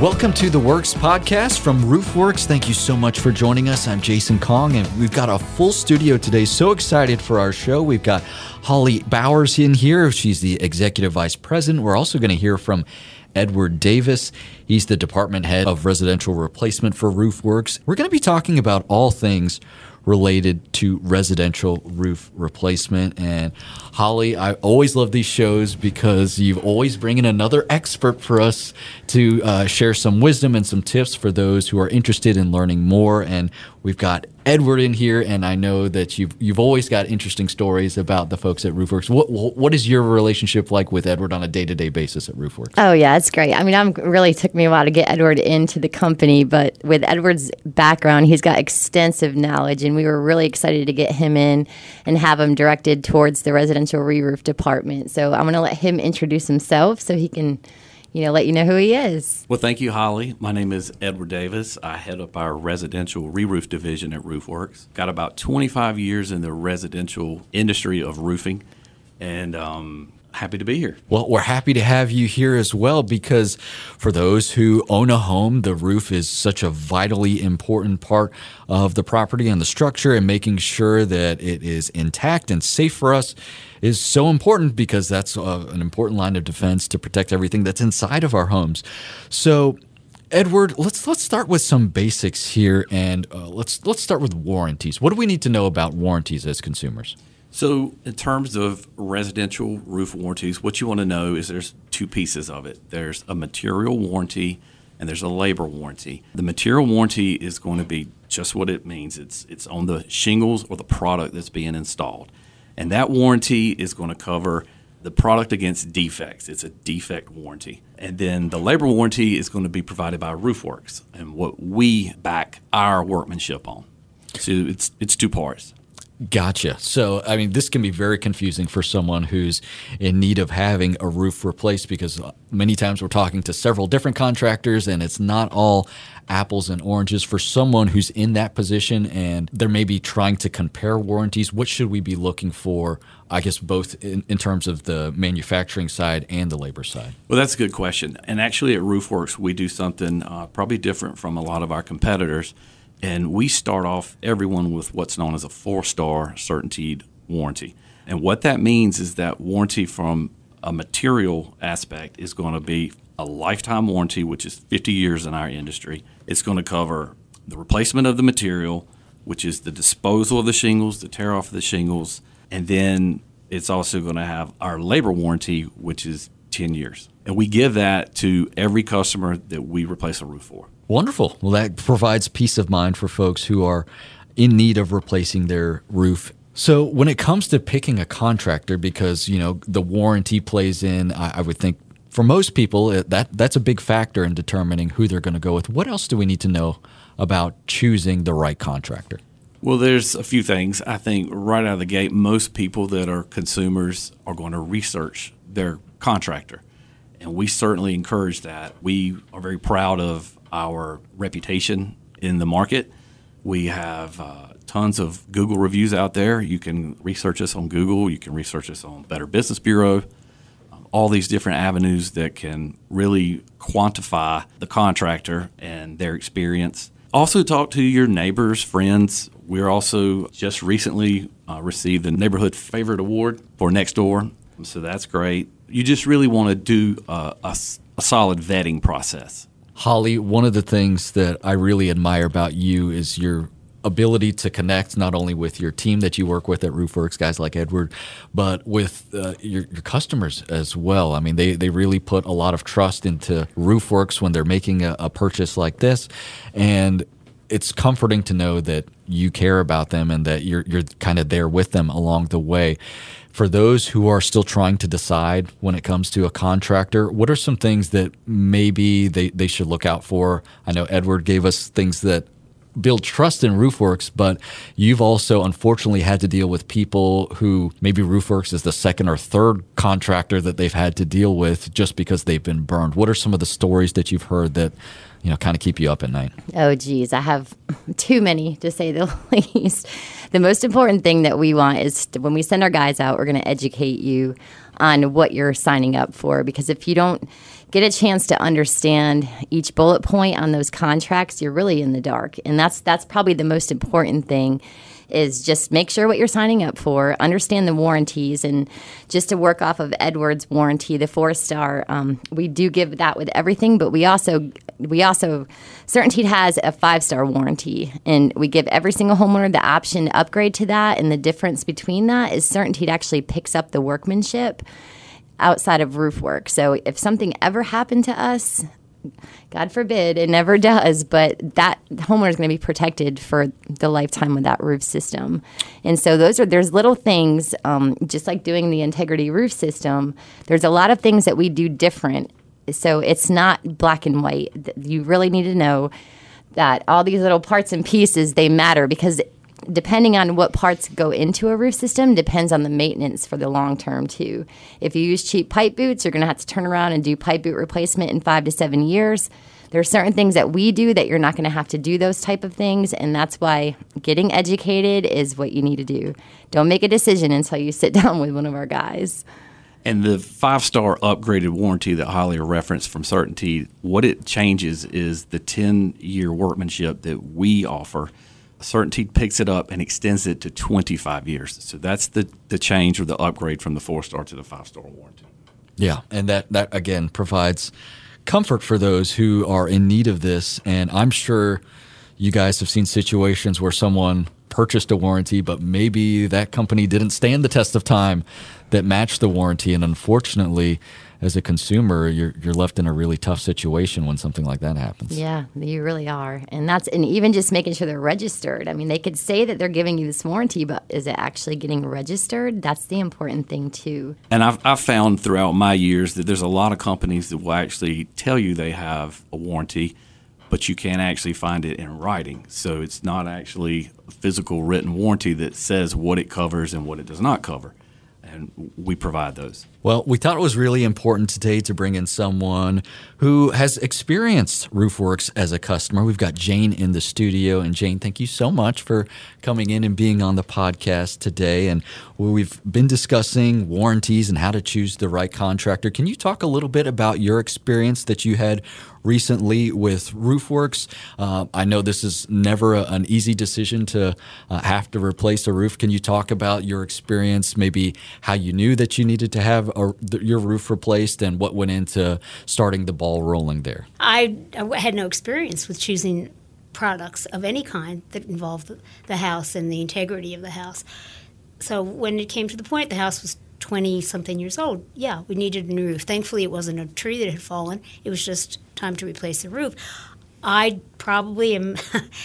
Welcome to the Works podcast from Roofwerks. Thank you so much for joining us. I'm Jason Kong, and we've got a full studio today. So excited for our show. We've got Holly Bowers in here. She's the executive vice president. We're also going to hear from Edward Davis. He's the department head of residential replacement for Roofwerks. We're going to be talking about all things related to residential roof replacement. And Holly, I always love these shows because you've always bring in another expert for us to uh, share some wisdom and some tips for those who are interested in learning more. And we've got Edward in here, and I know that you've you've always got interesting stories about the folks at Roofwerks. What what is your relationship like with Edward on a day to day basis at Roofwerks? Oh yeah, it's great. I mean, I'm really took me a while to get Edward into the company, but with Edward's background, he's got extensive knowledge, and we were really excited to get him in and have him directed towards the residential re-roof department. So I'm going to let him introduce himself so he can you know, let you know who he is. Well, thank you, Holly. My name is Edward Davis. I head up our residential re-roof division at Roofwerks. Got about 25 years in the residential industry of roofing, and um, happy to be here. Well, we're happy to have you here as well because for those who own a home, the roof is such a vitally important part of the property and the structure, and making sure that it is intact and safe for us is so important because that's uh, an important line of defense to protect everything that's inside of our homes. So, Edward, let's let's start with some basics here, and uh, let's let's start with warranties. What do we need to know about warranties as consumers? So, in terms of residential roof warranties, what you want to know is there's two pieces of it. There's a material warranty and there's a labor warranty. The material warranty is going to be just what it means. It's it's on the shingles or the product that's being installed. And that warranty is going to cover the product against defects. It's a defect warranty. And then the labor warranty is going to be provided by Roofwerks and what we back our workmanship on. So it's it's two parts. Gotcha. So, I mean, this can be very confusing for someone who's in need of having a roof replaced because many times we're talking to several different contractors and it's not all apples and oranges. For someone who's in that position and they're maybe trying to compare warranties, what should we be looking for? I guess both in, in terms of the manufacturing side and the labor side. Well, that's a good question. And actually, at Roofwerks, we do something uh, probably different from a lot of our competitors and we start off everyone with what's known as a four star certainty warranty. And what that means is that warranty from a material aspect is going to be a lifetime warranty, which is 50 years in our industry. It's going to cover the replacement of the material, which is the disposal of the shingles, the tear off of the shingles, and then it's also going to have our labor warranty, which is 10 years. And we give that to every customer that we replace a roof for. Wonderful. Well, that provides peace of mind for folks who are in need of replacing their roof. So, when it comes to picking a contractor, because you know the warranty plays in, I, I would think for most people that that's a big factor in determining who they're going to go with. What else do we need to know about choosing the right contractor? Well, there's a few things. I think right out of the gate, most people that are consumers are going to research their contractor. And we certainly encourage that. We are very proud of our reputation in the market. We have uh, tons of Google reviews out there. You can research us on Google. You can research us on Better Business Bureau. Um, all these different avenues that can really quantify the contractor and their experience. Also, talk to your neighbors, friends. We're also just recently uh, received the Neighborhood Favorite Award for Nextdoor. so that's great. You just really want to do uh, a, a solid vetting process. Holly, one of the things that I really admire about you is your ability to connect not only with your team that you work with at Roofwerks, guys like Edward, but with uh, your, your, customers as well. I mean, they, they really put a lot of trust into Roofwerks when they're making a, a purchase like this. And it's comforting to know that you care about them and that you're, you're kind of there with them along the way for those who are still trying to decide when it comes to a contractor, what are some things that maybe they, they should look out for? I know Edward gave us things that build trust in Roofwerks, but you've also unfortunately had to deal with people who maybe Roofwerks is the second or third contractor that they've had to deal with just because they've been burned. What are some of the stories that you've heard that you know, kind of keep you up at night? Oh, geez, I have too many to say the least. The most important thing that we want is to, when we send our guys out, we're going to educate you on what you're signing up for. Because if you don't get a chance to understand each bullet point on those contracts, you're really in the dark. And that's that's probably the most important thing is just make sure what you're signing up for, understand the warranties, and just to work off of Edwards warranty, the four star. Um, we do give that with everything, but we also we also Certainteed has a five star warranty, and we give every single homeowner the option to upgrade to that. And the difference between that is Certainteed actually picks up the workmanship outside of roof work. So if something ever happened to us, God forbid, it never does, but that homeowner is going to be protected for the lifetime of that roof system. And so those are there's little things, um, just like doing the integrity roof system. There's a lot of things that we do different. So it's not black and white. You really need to know that all these little parts and pieces they matter because depending on what parts go into a roof system depends on the maintenance for the long term too. If you use cheap pipe boots you're going to have to turn around and do pipe boot replacement in five to seven years. There are certain things that we do that you're not going to have to do those type of things and that's why getting educated is what you need to do. Don't make a decision until you sit down with one of our guys. And the five star upgraded warranty that Holly referenced from CertainTeed, what it changes is the 10 year workmanship that we offer Certainteed picks it up and extends it to 25 years. So that's the, the change or the upgrade from the four star to the five star warranty. Yeah, and that, that again provides comfort for those who are in need of this. And I'm sure you guys have seen situations where someone purchased a warranty, but maybe that company didn't stand the test of time that match the warranty. And unfortunately, as a consumer, you're you're left in a really tough situation when something like that happens. Yeah, you really are, and that's and even just making sure they're registered. I mean, they could say that they're giving you this warranty, but is it actually getting registered? That's the important thing too. And I've I've found throughout my years that there's a lot of companies that will actually tell you they have a warranty, but you can't actually find it in writing. So it's not actually a physical written warranty that says what it covers and what it does not cover and we provide those. Well, we thought it was really important today to bring in someone who has experienced Roofwerks as a customer. We've got Jane in the studio. And Jane, thank you so much for coming in and being on the podcast today. And we've been discussing warranties and how to choose the right contractor. Can you talk a little bit about your experience that you had recently with Roofwerks? Uh, I know this is never a, an easy decision to uh, have to replace a roof. Can you talk about your experience, maybe how you knew that you needed to have a, your roof replaced and what went into starting the ball rolling there? I, I had no experience with choosing products of any kind that involved the house and the integrity of the house. So when it came to the point, the house was 20 something years old. Yeah, we needed a new roof. Thankfully, it wasn't a tree that had fallen, it was just time to replace the roof. I probably am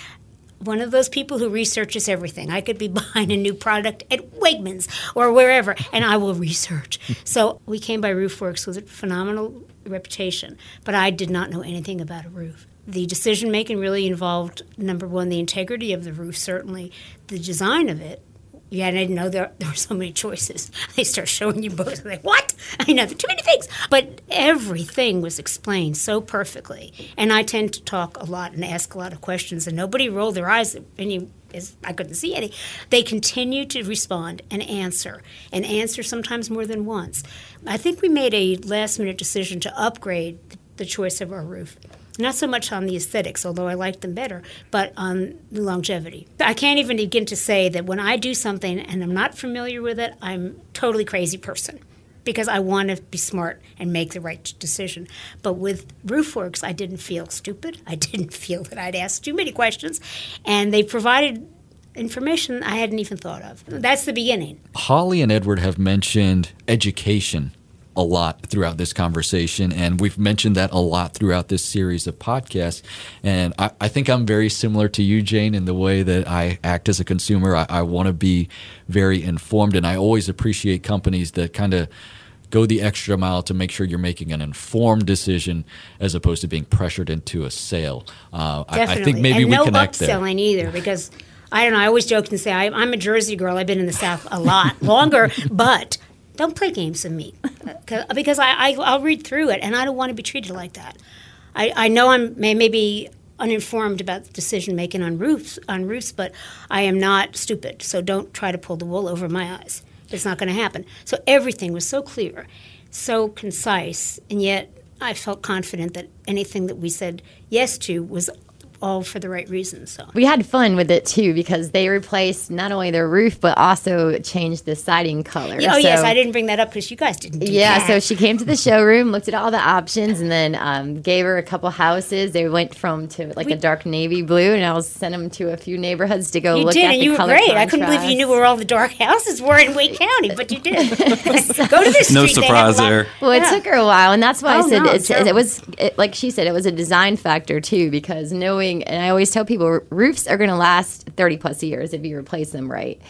one of those people who researches everything. I could be buying a new product at Wegmans or wherever, and I will research. so we came by Roofwerks with a phenomenal reputation, but I did not know anything about a roof. The decision making really involved number one, the integrity of the roof, certainly, the design of it, yeah, and I didn't know there, there were so many choices. They start showing you both. I'm like, what? I know, too many things. But everything was explained so perfectly. And I tend to talk a lot and ask a lot of questions, and nobody rolled their eyes at any as I couldn't see any. They continue to respond and answer, and answer sometimes more than once. I think we made a last minute decision to upgrade the choice of our roof not so much on the aesthetics, although I like them better, but on the longevity. I can't even begin to say that when I do something and I'm not familiar with it, I'm totally crazy person because I want to be smart and make the right decision. But with Roofwerks, I didn't feel stupid. I didn't feel that I'd asked too many questions, and they provided information I hadn't even thought of. That's the beginning. Holly and Edward have mentioned education a lot throughout this conversation. And we've mentioned that a lot throughout this series of podcasts. And I, I think I'm very similar to you, Jane, in the way that I act as a consumer. I, I want to be very informed. And I always appreciate companies that kind of go the extra mile to make sure you're making an informed decision as opposed to being pressured into a sale. Uh, I, I, think maybe and we no connect there. upselling either because I don't know. I always joke and say I, am a Jersey girl. I've been in the South a lot longer, but don't play games with me uh, because I, I, will read through it and I don't want to be treated like that. I, I know I'm may, maybe uninformed about decision making on roofs on roofs, but I am not stupid. So don't try to pull the wool over my eyes. It's not going to happen. So everything was so clear, so concise, and yet I felt confident that anything that we said yes to was all for the right reasons. So we had fun with it too because they replaced not only the roof but also changed the siding color. oh so, yes, I didn't bring that up because you guys didn't. yeah, that. so she came to the showroom, looked at all the options, and then um, gave her a couple houses. They went from to like we, a dark navy blue, and I was sent them to a few neighborhoods to go you look did, at and the you color were great. Contrast. I couldn't believe you knew where all the dark houses were in Wake County, but you did. go to this. No surprise there. Well, it yeah. took her a while, and that's why oh, I said no, it's, it was it, like she said it was a design factor too because knowing, and I always tell people roofs are going to last 30 plus years if you replace them right.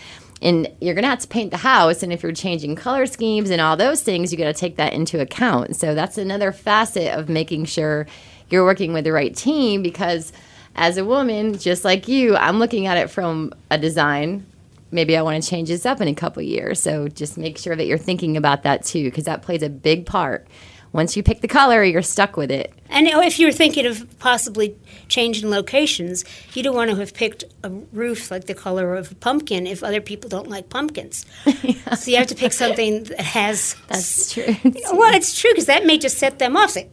And you're going to have to paint the house. And if you're changing color schemes and all those things, you got to take that into account. So that's another facet of making sure you're working with the right team because as a woman, just like you, I'm looking at it from a design. Maybe I want to change this up in a couple years. So just make sure that you're thinking about that too, because that plays a big part once you pick the color, you're stuck with it. And if you're thinking of possibly changing locations, you don't want to have picked a roof like the color of a pumpkin if other people don't like pumpkins. yeah. So you have to pick something that has. That's true. well, it's true because that may just set them off. Say,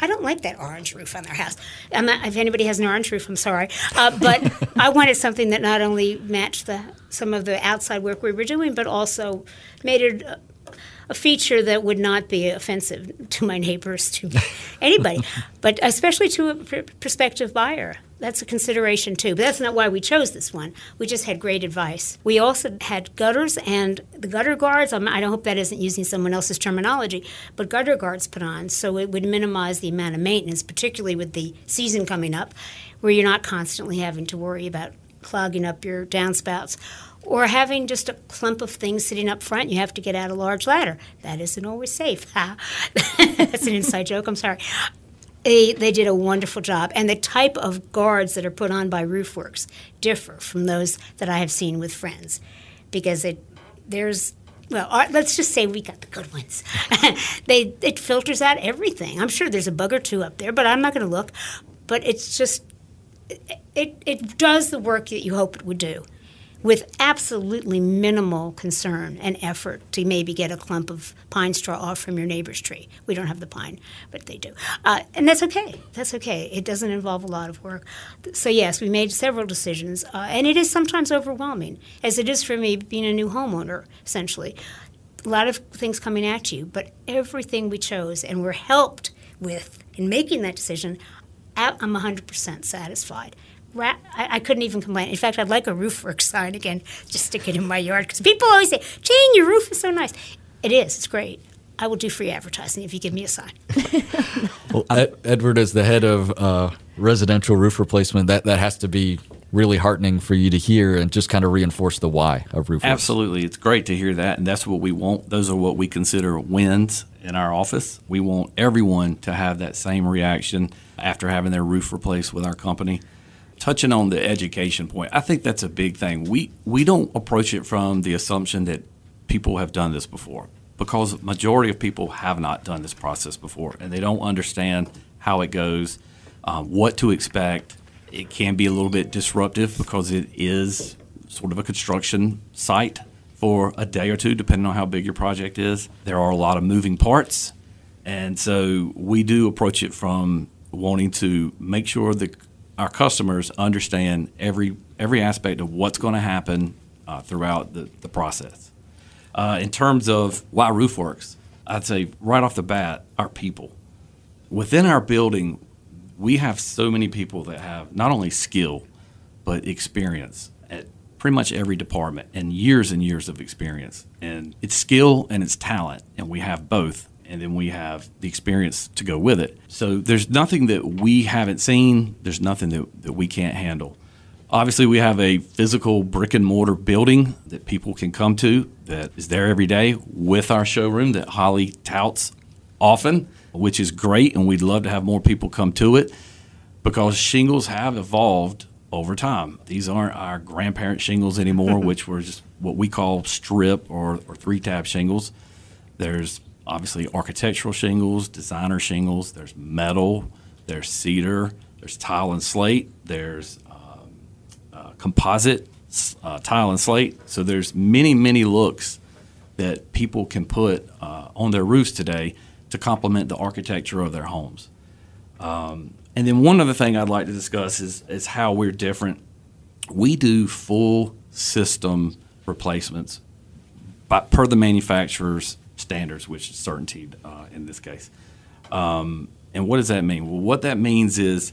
I don't like that orange roof on their house. Not, if anybody has an orange roof, I'm sorry, uh, but I wanted something that not only matched the some of the outside work we were doing, but also made it a feature that would not be offensive to my neighbors, to anybody, but especially to a pr- prospective buyer. That's a consideration too. But that's not why we chose this one. We just had great advice. We also had gutters and the gutter guards. I'm, I hope that isn't using someone else's terminology, but gutter guards put on so it would minimize the amount of maintenance, particularly with the season coming up, where you're not constantly having to worry about clogging up your downspouts or having just a clump of things sitting up front. You have to get out a large ladder. That isn't always safe. That's an inside joke. I'm sorry. They, they did a wonderful job. And the type of guards that are put on by Roofwerks differ from those that I have seen with friends because it, there's well, uh, let's just say we got the good ones. they it filters out everything. I'm sure there's a bug or two up there, but I'm not going to look. But it's just it it does the work that you hope it would do with absolutely minimal concern and effort to maybe get a clump of pine straw off from your neighbor's tree. We don't have the pine, but they do. Uh, and that's okay. That's okay. It doesn't involve a lot of work. So, yes, we made several decisions, uh, and it is sometimes overwhelming, as it is for me being a new homeowner, essentially. A lot of things coming at you, but everything we chose and were helped with in making that decision, I'm 100% satisfied. I, couldn't even complain. In fact, I'd like a roof work sign again, just stick it in my yard because people always say, "Jane, your roof is so nice." It is. It's great. I will do free advertising if you give me a sign. well, Ed, Edward, as the head of uh, residential roof replacement, that that has to be really heartening for you to hear and just kind of reinforce the why of roof. Absolutely, it's great to hear that, and that's what we want. Those are what we consider wins in our office. We want everyone to have that same reaction after having their roof replaced with our company touching on the education point, I think that's a big thing. We we don't approach it from the assumption that people have done this before because majority of people have not done this process before and they don't understand how it goes, um, what to expect. It can be a little bit disruptive because it is sort of a construction site for a day or two, depending on how big your project is. There are a lot of moving parts, and so we do approach it from wanting to make sure that our customers understand every every aspect of what's going to happen uh, throughout the, the process. Uh, in terms of why Roofwerks, I'd say right off the bat, our people. Within our building, we have so many people that have not only skill, but experience at pretty much every department and years and years of experience. And it's skill and it's talent, and we have both and then we have the experience to go with it. So there's nothing that we haven't seen, there's nothing that, that we can't handle. Obviously, we have a physical brick and mortar building that people can come to that is there every day with our showroom that Holly touts often, which is great, and we'd love to have more people come to it because shingles have evolved over time. These aren't our grandparent shingles anymore, which were just what we call strip or, or three tab shingles. There's obviously architectural shingles, designer shingles, there's metal, there's cedar, there's tile and slate, there's um, uh, composite uh, tile and slate. So there's many, many looks that people can put uh, on their roofs today to complement the architecture of their homes. Um, and then one other thing I'd like to discuss is, is how we're different. We do full system replacements by, per the manufacturer's standards, which is CertainTeed uh, in this case. Um, and what does that mean? Well, what that means is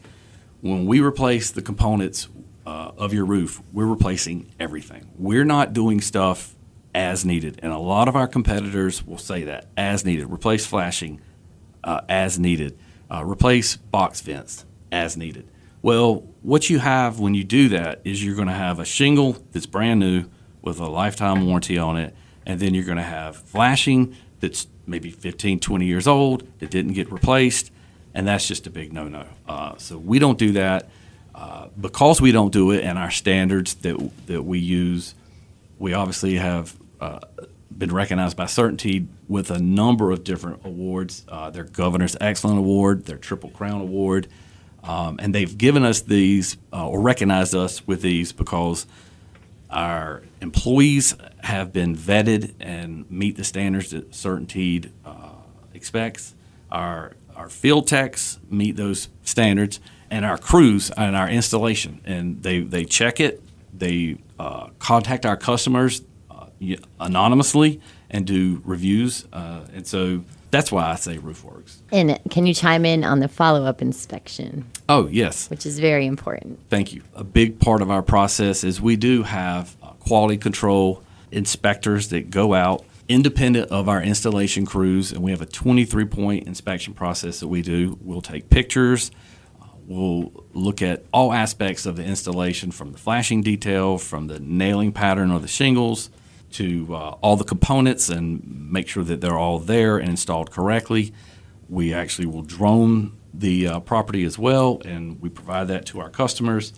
when we replace the components uh, of your roof, we're replacing everything. We're not doing stuff as needed. And a lot of our competitors will say that as needed. Replace flashing uh, as needed. Uh, replace box vents as needed. Well, what you have when you do that is you're going to have a shingle that's brand new with a lifetime warranty on it, and then you're going to have flashing that's maybe 15, 20 years old that didn't get replaced, and that's just a big no no. Uh, so we don't do that. Uh, because we don't do it and our standards that, that we use, we obviously have uh, been recognized by CertainTeed with a number of different awards. Uh, their Governor's Excellent Award, their Triple Crown Award, um, and they've given us these uh, or recognized us with these because our employees have been vetted and meet the standards that CertainTeed uh, expects. Our our field techs meet those standards, and our crews and our installation, and they they check it. They uh, contact our customers anonymously and do reviews, uh, and so that's why I say Roofwerks. And can you chime in on the follow up inspection? Oh, yes. Which is very important. Thank you. A big part of our process is we do have uh, quality control inspectors that go out independent of our installation crews, and we have a 23 point inspection process that we do. We'll take pictures. Uh, we'll look at all aspects of the installation from the flashing detail, from the nailing pattern of the shingles, to uh, all the components and make sure that they're all there and installed correctly. We actually will drone the uh, property as well, and we provide that to our customers.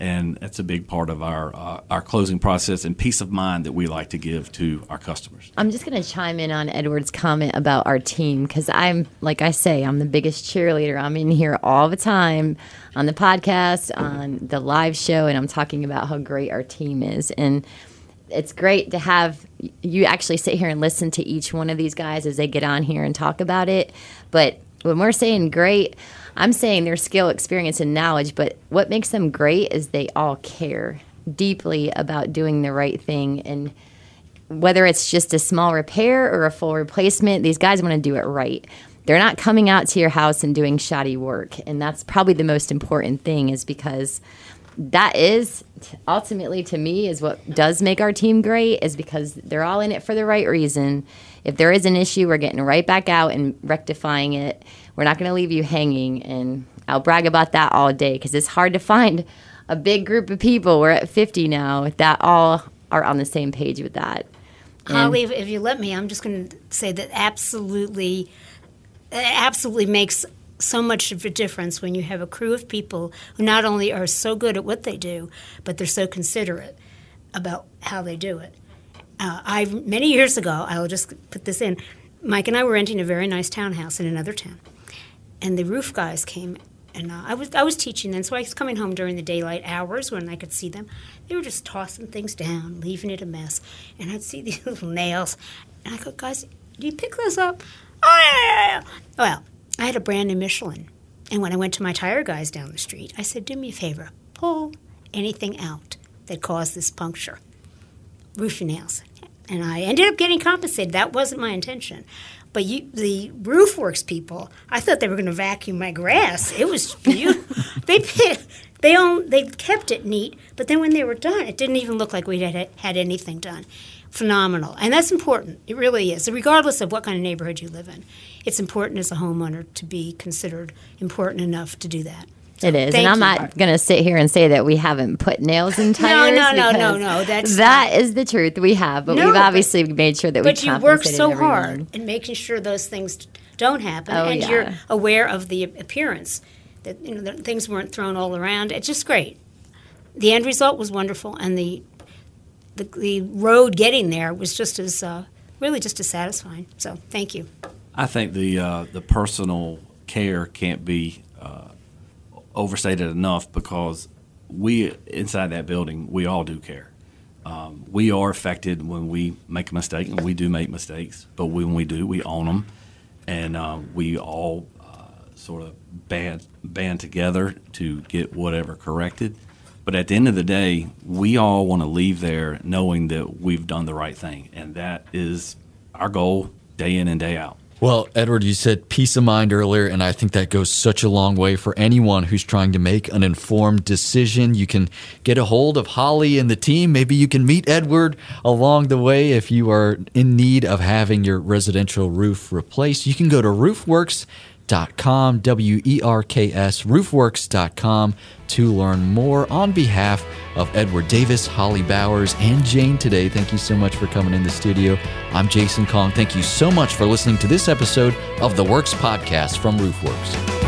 And that's a big part of our uh, our closing process and peace of mind that we like to give to our customers. I'm just going to chime in on Edward's comment about our team because I'm, like I say, I'm the biggest cheerleader. I'm in here all the time on the podcast, on the live show, and I'm talking about how great our team is. And it's great to have you actually sit here and listen to each one of these guys as they get on here and talk about it. But when we're saying great, I'm saying their skill, experience, and knowledge. But what makes them great is they all care deeply about doing the right thing. And whether it's just a small repair or a full replacement, these guys want to do it right. They're not coming out to your house and doing shoddy work. And that's probably the most important thing, is because that is ultimately to me is what does make our team great is because they're all in it for the right reason. If there is an issue, we're getting right back out and rectifying it. We're not going to leave you hanging. And I'll brag about that all day because it's hard to find a big group of people. We're at 50 now that all are on the same page with that. Holly, if, if you let me, I'm just going to say that absolutely, absolutely makes so much of a difference when you have a crew of people who not only are so good at what they do, but they're so considerate about how they do it. Uh, I many years ago, I will just put this in. Mike and I were renting a very nice townhouse in another town, and the roof guys came, and uh, I was I was teaching then, so I was coming home during the daylight hours when I could see them. They were just tossing things down, leaving it a mess, and I'd see these little nails, and I go, guys, do you pick those up? Oh yeah, yeah, yeah. Well, I had a brand new Michelin. And when I went to my tire guys down the street, I said, do me a favor, pull anything out that caused this puncture. Roofing nails. And I ended up getting compensated. That wasn't my intention. But you, the Roofwerks people, I thought they were going to vacuum my grass. It was beautiful. they they own, they kept it neat, but then when they were done, it didn't even look like we had had anything done phenomenal. And that's important. It really is. Regardless of what kind of neighborhood you live in, it's important as a homeowner to be considered important enough to do that. It is, and I'm not going to sit here and say that we haven't put nails in tires. no, no, no, no, no. That's that is the truth. We have, but no, we've obviously but, made sure that we. But you work so everyone. hard in making sure those things don't happen, oh, and yeah. you're aware of the appearance that you know things weren't thrown all around. It's just great. The end result was wonderful, and the the, the road getting there was just as uh, really just as satisfying. So thank you. I think the uh, the personal care can't be uh, overstate it enough because we inside that building we all do care. Um, we are affected when we make a mistake, and we do make mistakes. But when we do, we own them, and uh, we all uh, sort of band band together to get whatever corrected. But at the end of the day, we all want to leave there knowing that we've done the right thing, and that is our goal day in and day out. Well, Edward, you said peace of mind earlier, and I think that goes such a long way for anyone who's trying to make an informed decision. You can get a hold of Holly and the team. Maybe you can meet Edward along the way if you are in need of having your residential roof replaced. You can go to roofwerks.com, W E R K S, roofwerks.com to learn more on behalf of Edward Davis, Holly Bowers, and Jane today. Thank you so much for coming in the studio. I'm Jason Kong. Thank you so much for listening to this episode of the Works Podcast from Roofwerks.